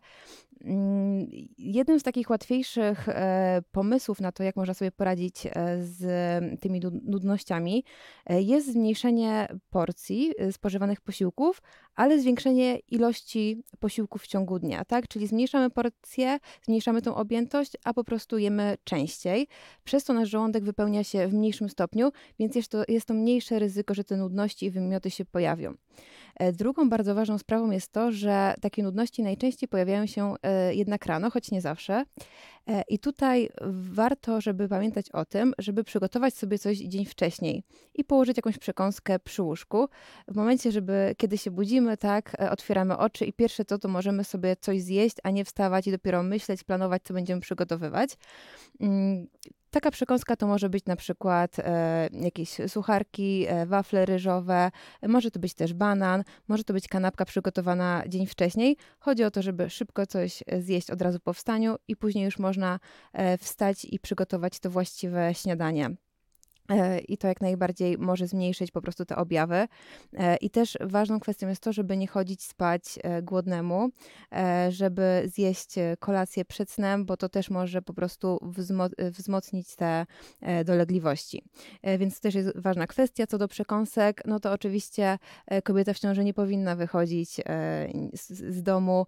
Mm, jednym z takich łatwiejszych e, pomysłów na to, jak można sobie poradzić e, z tymi nudnościami, e, jest zmniejszenie porcji spożywanych posiłków, ale zwiększenie ilości posiłków w ciągu dnia, tak? Czyli zmniejszamy porcję, zmniejszamy tą objętość, a po prostu jemy częściej. Przez to nasz żołądek wypełnia się w mniejszym stopniu, więc jest to, jest to mniejsze ryzyko, że te nudności i wymioty się pojawią. E, drugą bardzo ważną sprawą jest to, że takie nudności najczęściej pojawiają się e, jednak rano, choć nie zawsze. E, I tutaj warto, żeby pamiętać o tym, żeby przygotować sobie coś dzień wcześniej i położyć jakąś przekąskę przy łóżku. W momencie, żeby kiedy się budzimy, tak, otwieramy oczy i pierwsze to, to możemy sobie coś zjeść, a nie wstawać i dopiero myśleć, planować, co będziemy przygotowywać. Taka przekąska to może być na przykład e, jakieś sucharki, e, wafle ryżowe, może to być też banan, może to być kanapka przygotowana dzień wcześniej. Chodzi o to, żeby szybko coś zjeść od razu po wstaniu i później już można e, wstać i przygotować to właściwe śniadanie. E, I to jak najbardziej może zmniejszyć po prostu te objawy. E, I też ważną kwestią jest to, żeby nie chodzić spać e, głodnemu, żeby zjeść kolację przed snem, bo to też może po prostu wzmocnić te dolegliwości. Więc to też jest ważna kwestia. Co do przekąsek, no to oczywiście kobieta w ciąży nie powinna wychodzić z domu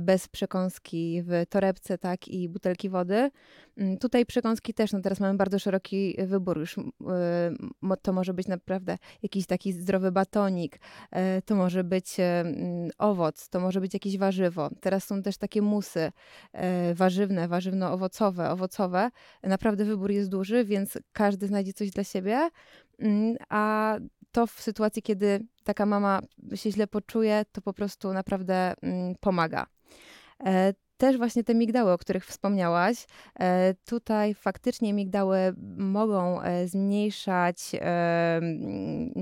bez przekąski w torebce, tak, i butelki wody. Mm, tutaj przekąski też, no teraz mamy bardzo szeroki wybór już to może być naprawdę jakiś taki zdrowy batonik, y, to może być y, mm, owoc, to może być jakieś warzywo. Teraz są też takie musy warzywne, warzywno-owocowe, owocowe. Naprawdę wybór jest duży, więc każdy znajdzie coś dla siebie. Mm, a to w sytuacji, kiedy taka mama się źle poczuje, to po prostu naprawdę mm, pomaga. E, też właśnie te migdały, o których wspomniałaś. E, tutaj faktycznie migdały mogą e, zmniejszać e,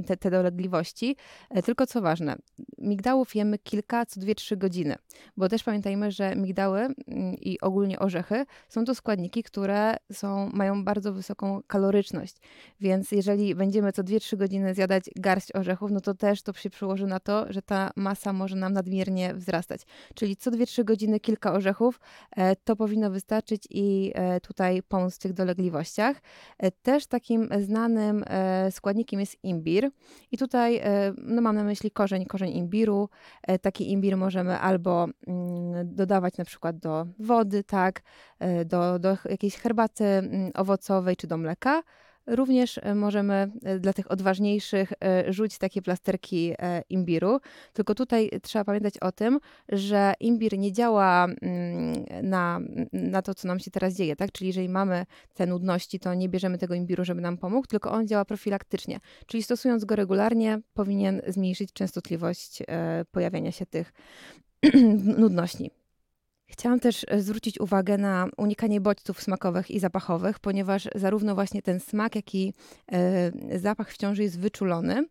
te, te dolegliwości, tylko co ważne, migdałów jemy kilka co 2-3 godziny, bo też pamiętajmy, że migdały i ogólnie orzechy są to składniki, które są, mają bardzo wysoką kaloryczność, więc jeżeli będziemy co 2-3 godziny zjadać garść orzechów, no to też to się przełoży na to, że ta masa może nam nadmiernie wzrastać. Czyli co 2-3 godziny kilka orzechów orzechów, e, to powinno wystarczyć i e, tutaj pomóc w tych dolegliwościach. E, też takim znanym składnikiem jest imbir i tutaj no mam na myśli korzeń, korzeń imbiru. Taki imbir możemy albo mm, dodawać na przykład do wody, tak, do, do jakiejś herbaty mm, owocowej czy do mleka, Również e, możemy e, dla tych odważniejszych e, rzucić takie plasterki imbiru. Tylko tutaj trzeba pamiętać o tym, że imbir nie działa mm, na, na to, co nam się teraz dzieje, tak? Czyli jeżeli mamy te nudności, to nie bierzemy tego imbiru, żeby nam pomógł, tylko on działa profilaktycznie. Czyli stosując go regularnie, powinien zmniejszyć częstotliwość pojawiania się tych nudności. Chciałam też e, zwrócić uwagę na unikanie bodźców smakowych i zapachowych, ponieważ zarówno właśnie ten smak, jak i e, zapach w ciąży jest wyczulony.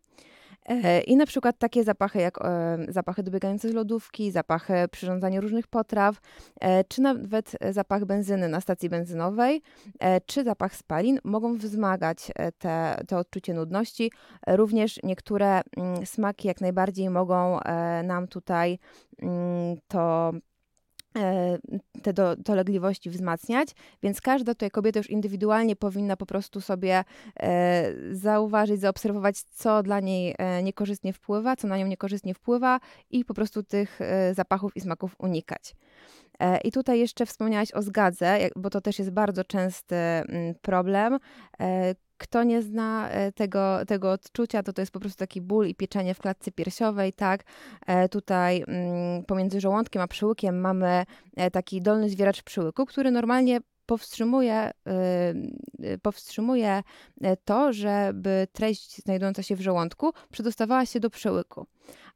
E, I na przykład takie zapachy jak zapachy dobiegające z lodówki, zapachy przyrządzania różnych potraw, czy nawet zapach benzyny na stacji benzynowej, czy zapach spalin mogą wzmagać te, te odczucie nudności. Również niektóre mm, smaki jak najbardziej mogą nam tutaj mm, to E, te do, dolegliwości wzmacniać, więc każda tutaj kobieta już indywidualnie powinna po prostu sobie e, zauważyć, zaobserwować, co dla niej e, niekorzystnie wpływa, co na nią niekorzystnie wpływa i po prostu tych e, zapachów i smaków unikać. E, I tutaj jeszcze wspomniałaś o zgadze, bo to też jest bardzo częsty mm, problem. Kto nie zna e, tego, tego odczucia, to to jest po prostu taki ból i pieczenie w klatce piersiowej, tak? E, tutaj mm, pomiędzy żołądkiem a przyłykiem mamy e, taki dolny zwieracz przyłyku, który normalnie powstrzymuje, powstrzymuje to, żeby treść znajdująca się w żołądku przedostawała się do przełyku.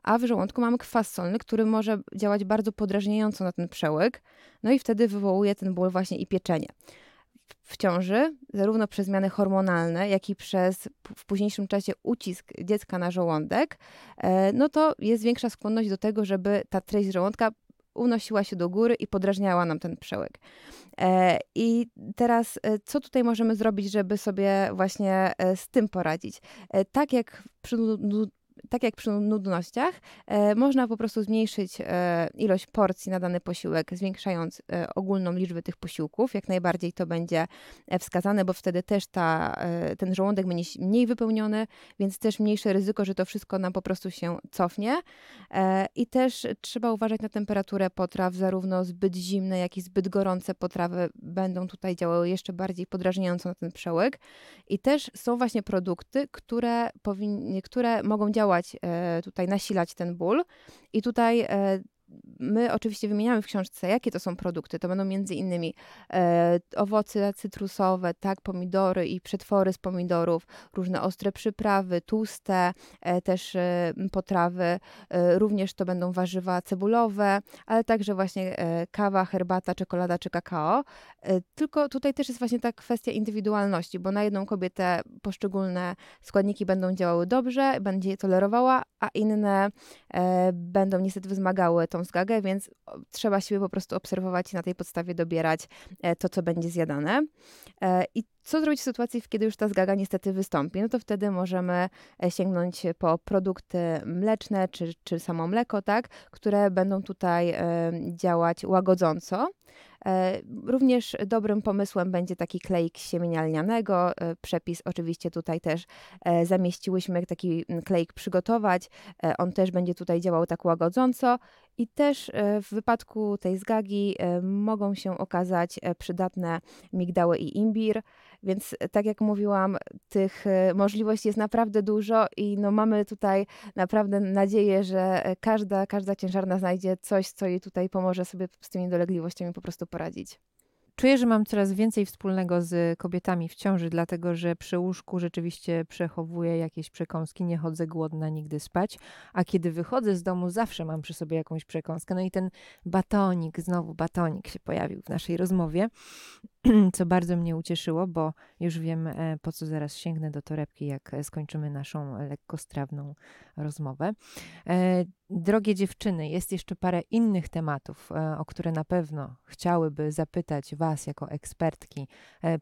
A w żołądku mamy kwas solny, który może działać bardzo podrażniająco na ten przełyk, no i wtedy wywołuje ten ból właśnie i pieczenie w ciąży, zarówno przez zmiany hormonalne, jak i przez w późniejszym czasie ucisk dziecka na żołądek, e, no to jest większa skłonność do tego, żeby ta treść żołądka unosiła się do góry i podrażniała nam ten przełyk. E, I teraz, e, co tutaj możemy zrobić, żeby sobie właśnie z tym poradzić? Tak jak przy tak jak przy nudnościach, e, można po prostu zmniejszyć e, ilość porcji na dany posiłek, zwiększając e, ogólną liczbę tych posiłków. Jak najbardziej to będzie wskazane, bo wtedy też ta, ten żołądek będzie mniej wypełniony, więc też mniejsze ryzyko, że to wszystko nam po prostu się cofnie. I też trzeba uważać na temperaturę potraw, zarówno zbyt zimne, jak i zbyt gorące potrawy będą tutaj działały jeszcze bardziej podrażniająco na ten przełyk. I też są właśnie produkty, które, powin- które mogą działać działać, e, tutaj nasilać ten ból. I tutaj e, My oczywiście wymieniamy w książce, jakie to są produkty. To będą między innymi e, owoce cytrusowe, tak, pomidory i przetwory z pomidorów, różne ostre przyprawy, tłuste e, też e, potrawy. E, również to będą warzywa cebulowe, ale także właśnie e, kawa, herbata, czekolada czy kakao. E, tylko tutaj też jest właśnie ta kwestia indywidualności, bo na jedną kobietę poszczególne składniki będą działały dobrze, będzie je tolerowała, a inne będą niestety wzmagały tą zgagę, więc trzeba siebie po prostu obserwować i na tej podstawie dobierać e, to, co będzie zjadane. E, I co zrobić w sytuacji, kiedy już ta zgaga niestety wystąpi? No to wtedy możemy e, sięgnąć po produkty mleczne czy, czy samo mleko, tak, które będą tutaj działać łagodząco. E, również dobrym pomysłem będzie taki klejk siemienia lnianego. E, przepis oczywiście tutaj też e, zamieściłyśmy taki klejk przygotować. On też będzie tutaj działał tak łagodząco i też w wypadku tej zgagi mogą się okazać przydatne migdały i imbir. Więc tak jak mówiłam, tych możliwości jest naprawdę dużo i no mamy tutaj naprawdę nadzieję, że każda, każda ciężarna znajdzie coś, co jej tutaj pomoże sobie z tymi dolegliwościami po prostu poradzić. Czuję, że mam coraz więcej wspólnego z kobietami w ciąży, dlatego że przy łóżku rzeczywiście przechowuję jakieś przekąski, nie chodzę głodna nigdy spać, a kiedy wychodzę z domu, zawsze mam przy sobie jakąś przekąskę. No i ten batonik, znowu batonik się pojawił w naszej rozmowie. co bardzo mnie ucieszyło, bo już wiem, e, po co zaraz sięgnę do torebki, jak e, skończymy naszą lekkostrawną rozmowę. E, drogie dziewczyny, jest jeszcze parę innych tematów, o które na pewno chciałyby zapytać Was jako ekspertki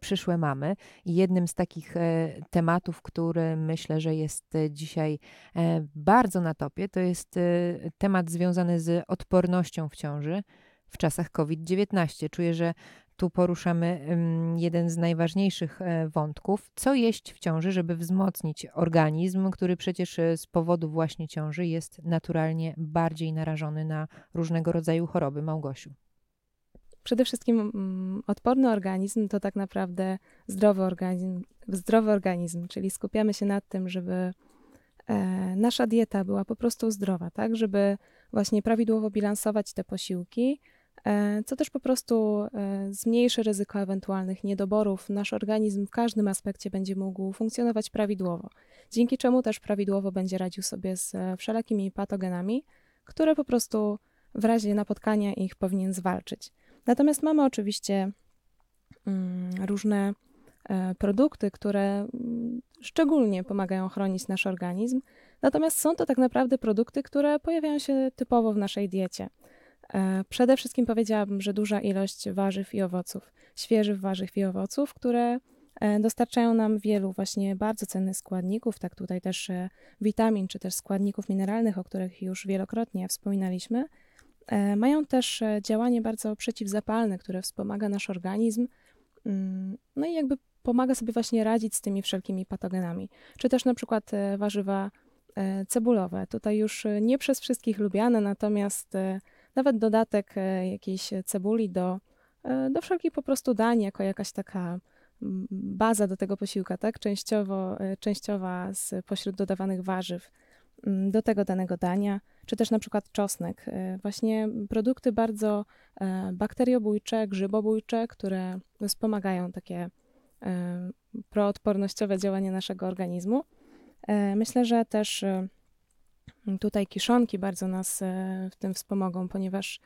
przyszłe mamy. I jednym z takich tematów, który myślę, że jest dzisiaj bardzo na topie, to jest temat związany z odpornością w ciąży w czasach COVID-19. Czuję, że tu poruszamy jeden z najważniejszych e, wątków. Co jeść w ciąży, żeby wzmocnić organizm, który przecież e, z powodu właśnie ciąży jest naturalnie bardziej narażony na różnego rodzaju choroby. Małgosiu. Przede wszystkim mm, odporny organizm to tak naprawdę zdrowy organizm, zdrowy organizm, czyli skupiamy się nad tym, żeby e, nasza dieta była po prostu zdrowa, tak, żeby właśnie prawidłowo bilansować te posiłki, co też po prostu e, zmniejszy ryzyko ewentualnych niedoborów. Nasz organizm w każdym aspekcie będzie mógł funkcjonować prawidłowo, dzięki czemu też prawidłowo będzie radził sobie z e, wszelakimi patogenami, które po prostu w razie napotkania ich powinien zwalczyć. Natomiast mamy oczywiście mm, różne produkty, które mm, szczególnie pomagają chronić nasz organizm. Natomiast są to tak naprawdę produkty, które pojawiają się typowo w naszej diecie. E, przede wszystkim powiedziałabym, że duża ilość warzyw i owoców, świeżych warzyw i owoców, które e, dostarczają nam wielu właśnie bardzo cennych składników, tak tutaj też e, witamin, czy też składników mineralnych, o których już wielokrotnie wspominaliśmy. Mają też działanie bardzo przeciwzapalne, które wspomaga nasz organizm, mm, no i jakby pomaga sobie właśnie radzić z tymi wszelkimi patogenami. Czy też na przykład warzywa cebulowe. Tutaj już nie przez wszystkich lubiane, natomiast nawet dodatek e, jakiejś cebuli do, e, do wszelkich po prostu dań, jako jakaś taka baza do tego posiłka, tak? Częściowo, e, częściowa z pośród dodawanych warzyw. do tego danego dania, czy też na przykład czosnek. Właśnie produkty bardzo bakteriobójcze, grzybobójcze, które wspomagają takie proodpornościowe działanie naszego organizmu. Myślę, że też tutaj kiszonki bardzo nas w tym wspomogą, ponieważ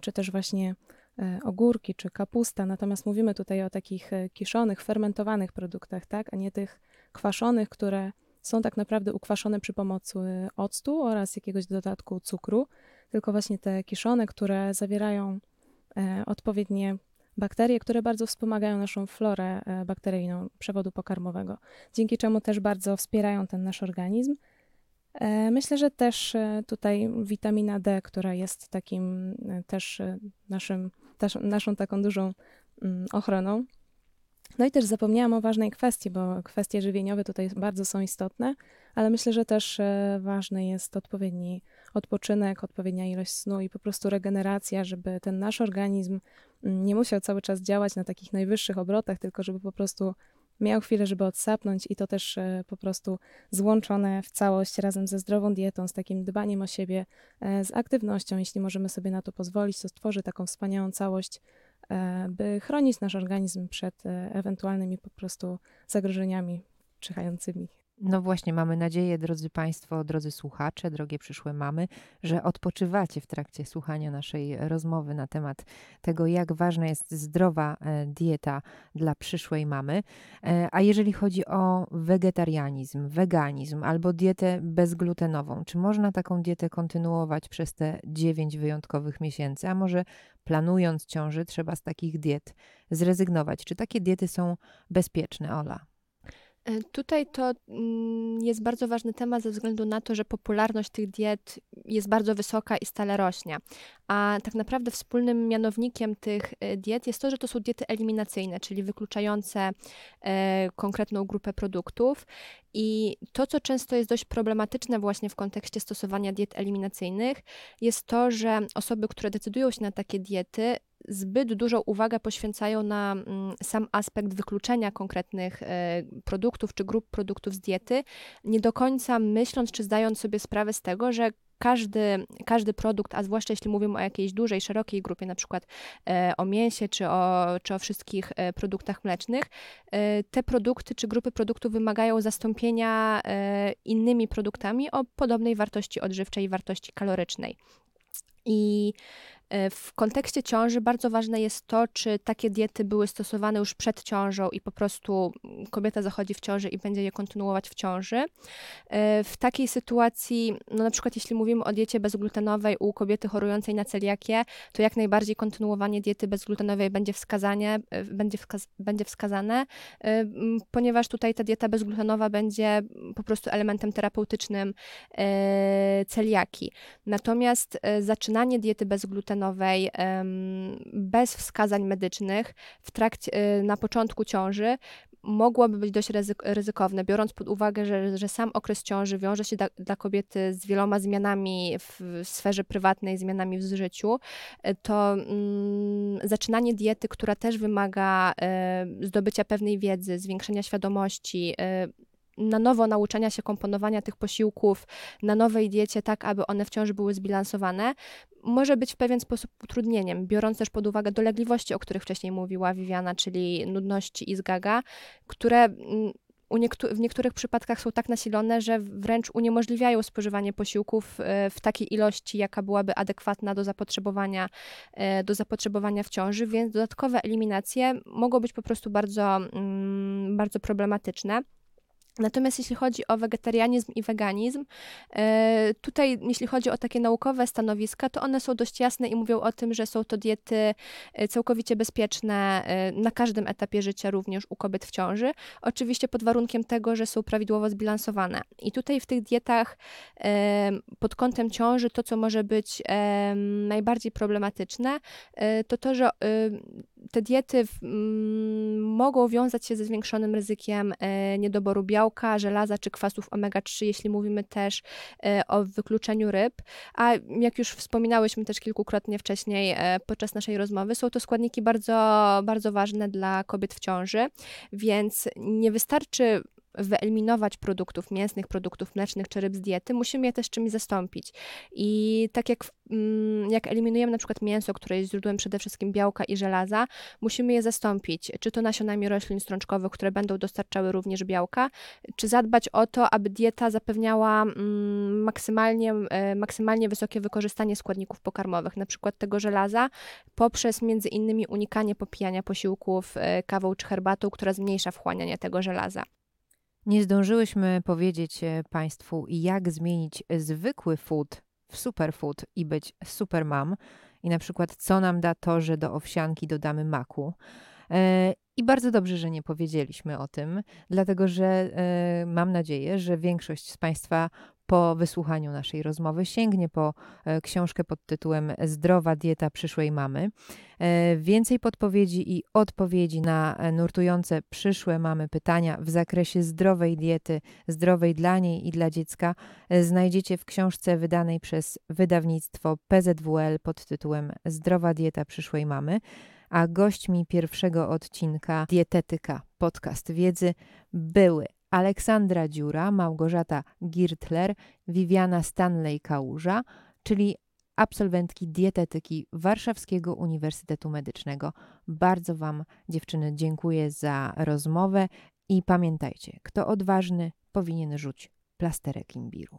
czy też właśnie E, ogórki czy kapusta, natomiast mówimy tutaj o takich e, kiszonych, fermentowanych produktach, tak, a nie tych kwaszonych, które są tak naprawdę ukwaszone przy pomocy octu oraz jakiegoś dodatku cukru, tylko właśnie te kiszone, które zawierają e, odpowiednie bakterie, które bardzo wspomagają naszą florę bakteryjną przewodu pokarmowego, dzięki czemu też bardzo wspierają ten nasz organizm. Myślę, że też tutaj witamina D, która jest takim też naszym naszą taką dużą mm, ochroną. No i też zapomniałam o ważnej kwestii, bo kwestie żywieniowe tutaj bardzo są istotne, ale myślę, że też e, ważny jest odpowiedni odpoczynek, odpowiednia ilość snu i po prostu regeneracja, żeby ten nasz organizm mm, nie musiał cały czas działać na takich najwyższych obrotach, tylko żeby po prostu miał chwilę, żeby odsapnąć i to też e, po prostu złączone w całość razem ze zdrową dietą, z takim dbaniem o siebie, e, z aktywnością, jeśli możemy sobie na to pozwolić, to stworzy taką wspaniałą całość, e, by chronić nasz organizm przed ewentualnymi po prostu zagrożeniami czyhającymi. No właśnie, mamy nadzieję, drodzy Państwo, drodzy słuchacze, drogie przyszłe mamy, że odpoczywacie w trakcie słuchania naszej rozmowy na temat tego, jak ważna jest zdrowa e, dieta dla przyszłej mamy. E, a jeżeli chodzi o wegetarianizm, weganizm albo dietę bezglutenową, czy można taką dietę kontynuować przez te dziewięć wyjątkowych miesięcy, a może planując ciąży, trzeba z takich diet zrezygnować? Czy takie diety są bezpieczne, Ola? E, tutaj to mm, jest bardzo ważny temat ze względu na to, że popularność tych diet jest bardzo wysoka i stale rośnie. A tak naprawdę wspólnym mianownikiem tych e, diet jest to, że to są diety eliminacyjne, czyli wykluczające e, konkretną grupę produktów. I to, co często jest dość problematyczne właśnie w kontekście stosowania diet eliminacyjnych, jest to, że osoby, które decydują się na takie diety, zbyt dużą uwagę poświęcają na mm, sam aspekt wykluczenia konkretnych e, produktów czy grup produktów z diety, nie do końca myśląc czy zdając sobie sprawę z tego, że każdy, każdy produkt, a zwłaszcza jeśli mówimy o jakiejś dużej, szerokiej grupie, na przykład e, o mięsie czy o, czy o wszystkich e, produktach mlecznych, te produkty czy grupy produktów wymagają zastąpienia innymi produktami o podobnej wartości odżywczej i wartości kalorycznej. I w kontekście ciąży bardzo ważne jest to, czy takie diety były stosowane już przed ciążą i po prostu kobieta zachodzi w ciąży i będzie je kontynuować w ciąży. E, w takiej sytuacji, no na przykład jeśli mówimy o diecie bezglutenowej u kobiety chorującej na celiakię, to jak najbardziej kontynuowanie diety bezglutenowej będzie, wskazanie, e, będzie, wskaz będzie wskazane, ponieważ tutaj ta dieta bezglutenowa będzie po prostu elementem terapeutycznym celiaki. Natomiast zaczynanie diety bezglutenowej bez wskazań medycznych w trakcie, y, na początku ciąży mogłoby być dość ryzykowne, biorąc pod uwagę, że, że sam okres ciąży wiąże się da, dla kobiety z wieloma zmianami w sferze prywatnej, zmianami w życiu, y, to mm, zaczynanie diety, która też wymaga y, zdobycia pewnej wiedzy, zwiększenia świadomości, y, na nowo nauczania się komponowania tych posiłków na nowej diecie, tak aby one wciąż były zbilansowane, może być w pewien sposób utrudnieniem, biorąc też pod uwagę dolegliwości, o których wcześniej mówiła Viviana, czyli nudności i zgaga, które mm, Niektó- w niektórych przypadkach są tak nasilone, że wręcz uniemożliwiają spożywanie posiłków e, w takiej ilości, jaka byłaby adekwatna do zapotrzebowania, e, do zapotrzebowania w ciąży, więc dodatkowe eliminacje mogą być po prostu bardzo, mm, bardzo problematyczne. Natomiast jeśli chodzi o wegetarianizm i weganizm, e, tutaj jeśli chodzi o takie naukowe stanowiska, to one są dość jasne i mówią o tym, że są to diety e, całkowicie bezpieczne e, na każdym etapie życia, również u kobiet w ciąży. Oczywiście pod warunkiem tego, że są prawidłowo zbilansowane. I tutaj w tych dietach pod kątem ciąży to, co może być najbardziej problematyczne, to to, że te diety mogą wiązać się ze zwiększonym ryzykiem niedoboru białka, białka, żelaza czy kwasów omega-3, jeśli mówimy też e, o wykluczeniu ryb. A jak już wspominałyśmy też kilkukrotnie wcześniej e, podczas naszej rozmowy, są to składniki bardzo, bardzo ważne dla kobiet w ciąży, więc nie wystarczy wyeliminować produktów mięsnych, produktów mlecznych czy ryb z diety, musimy je też czymś zastąpić. I tak jak, mm, jak eliminujemy na przykład mięso, które jest źródłem przede wszystkim białka i żelaza, musimy je zastąpić, czy to nasionami roślin strączkowych, które będą dostarczały również białka, czy zadbać o to, aby dieta zapewniała mm, maksymalnie, e, maksymalnie wysokie wykorzystanie składników pokarmowych, na przykład tego żelaza, poprzez między innymi unikanie popijania posiłków e, kawą czy herbatą, która zmniejsza wchłanianie tego żelaza. Nie zdążyłyśmy powiedzieć e, Państwu, jak zmienić zwykły food w superfood i być supermam. I na przykład, co nam da to, że do owsianki dodamy maku. E, I bardzo dobrze, że nie powiedzieliśmy o tym, dlatego że e, mam nadzieję, że większość z Państwa po wysłuchaniu naszej rozmowy sięgnie po e, książkę pod tytułem Zdrowa dieta przyszłej mamy. Więcej podpowiedzi i odpowiedzi na nurtujące przyszłe mamy pytania w zakresie zdrowej diety, zdrowej dla niej i dla dziecka znajdziecie w książce wydanej przez wydawnictwo PZWL pod tytułem Zdrowa dieta przyszłej mamy a gośćmi pierwszego odcinka Dietetyka Podcast Wiedzy były Aleksandra Dziura, Małgorzata Girtler, Viviana Stanley-Kałuża, czyli absolwentki dietetyki Warszawskiego Uniwersytetu Medycznego. Bardzo Wam, dziewczyny, dziękuję za rozmowę i pamiętajcie, kto odważny, powinien rzucić plasterek imbiru.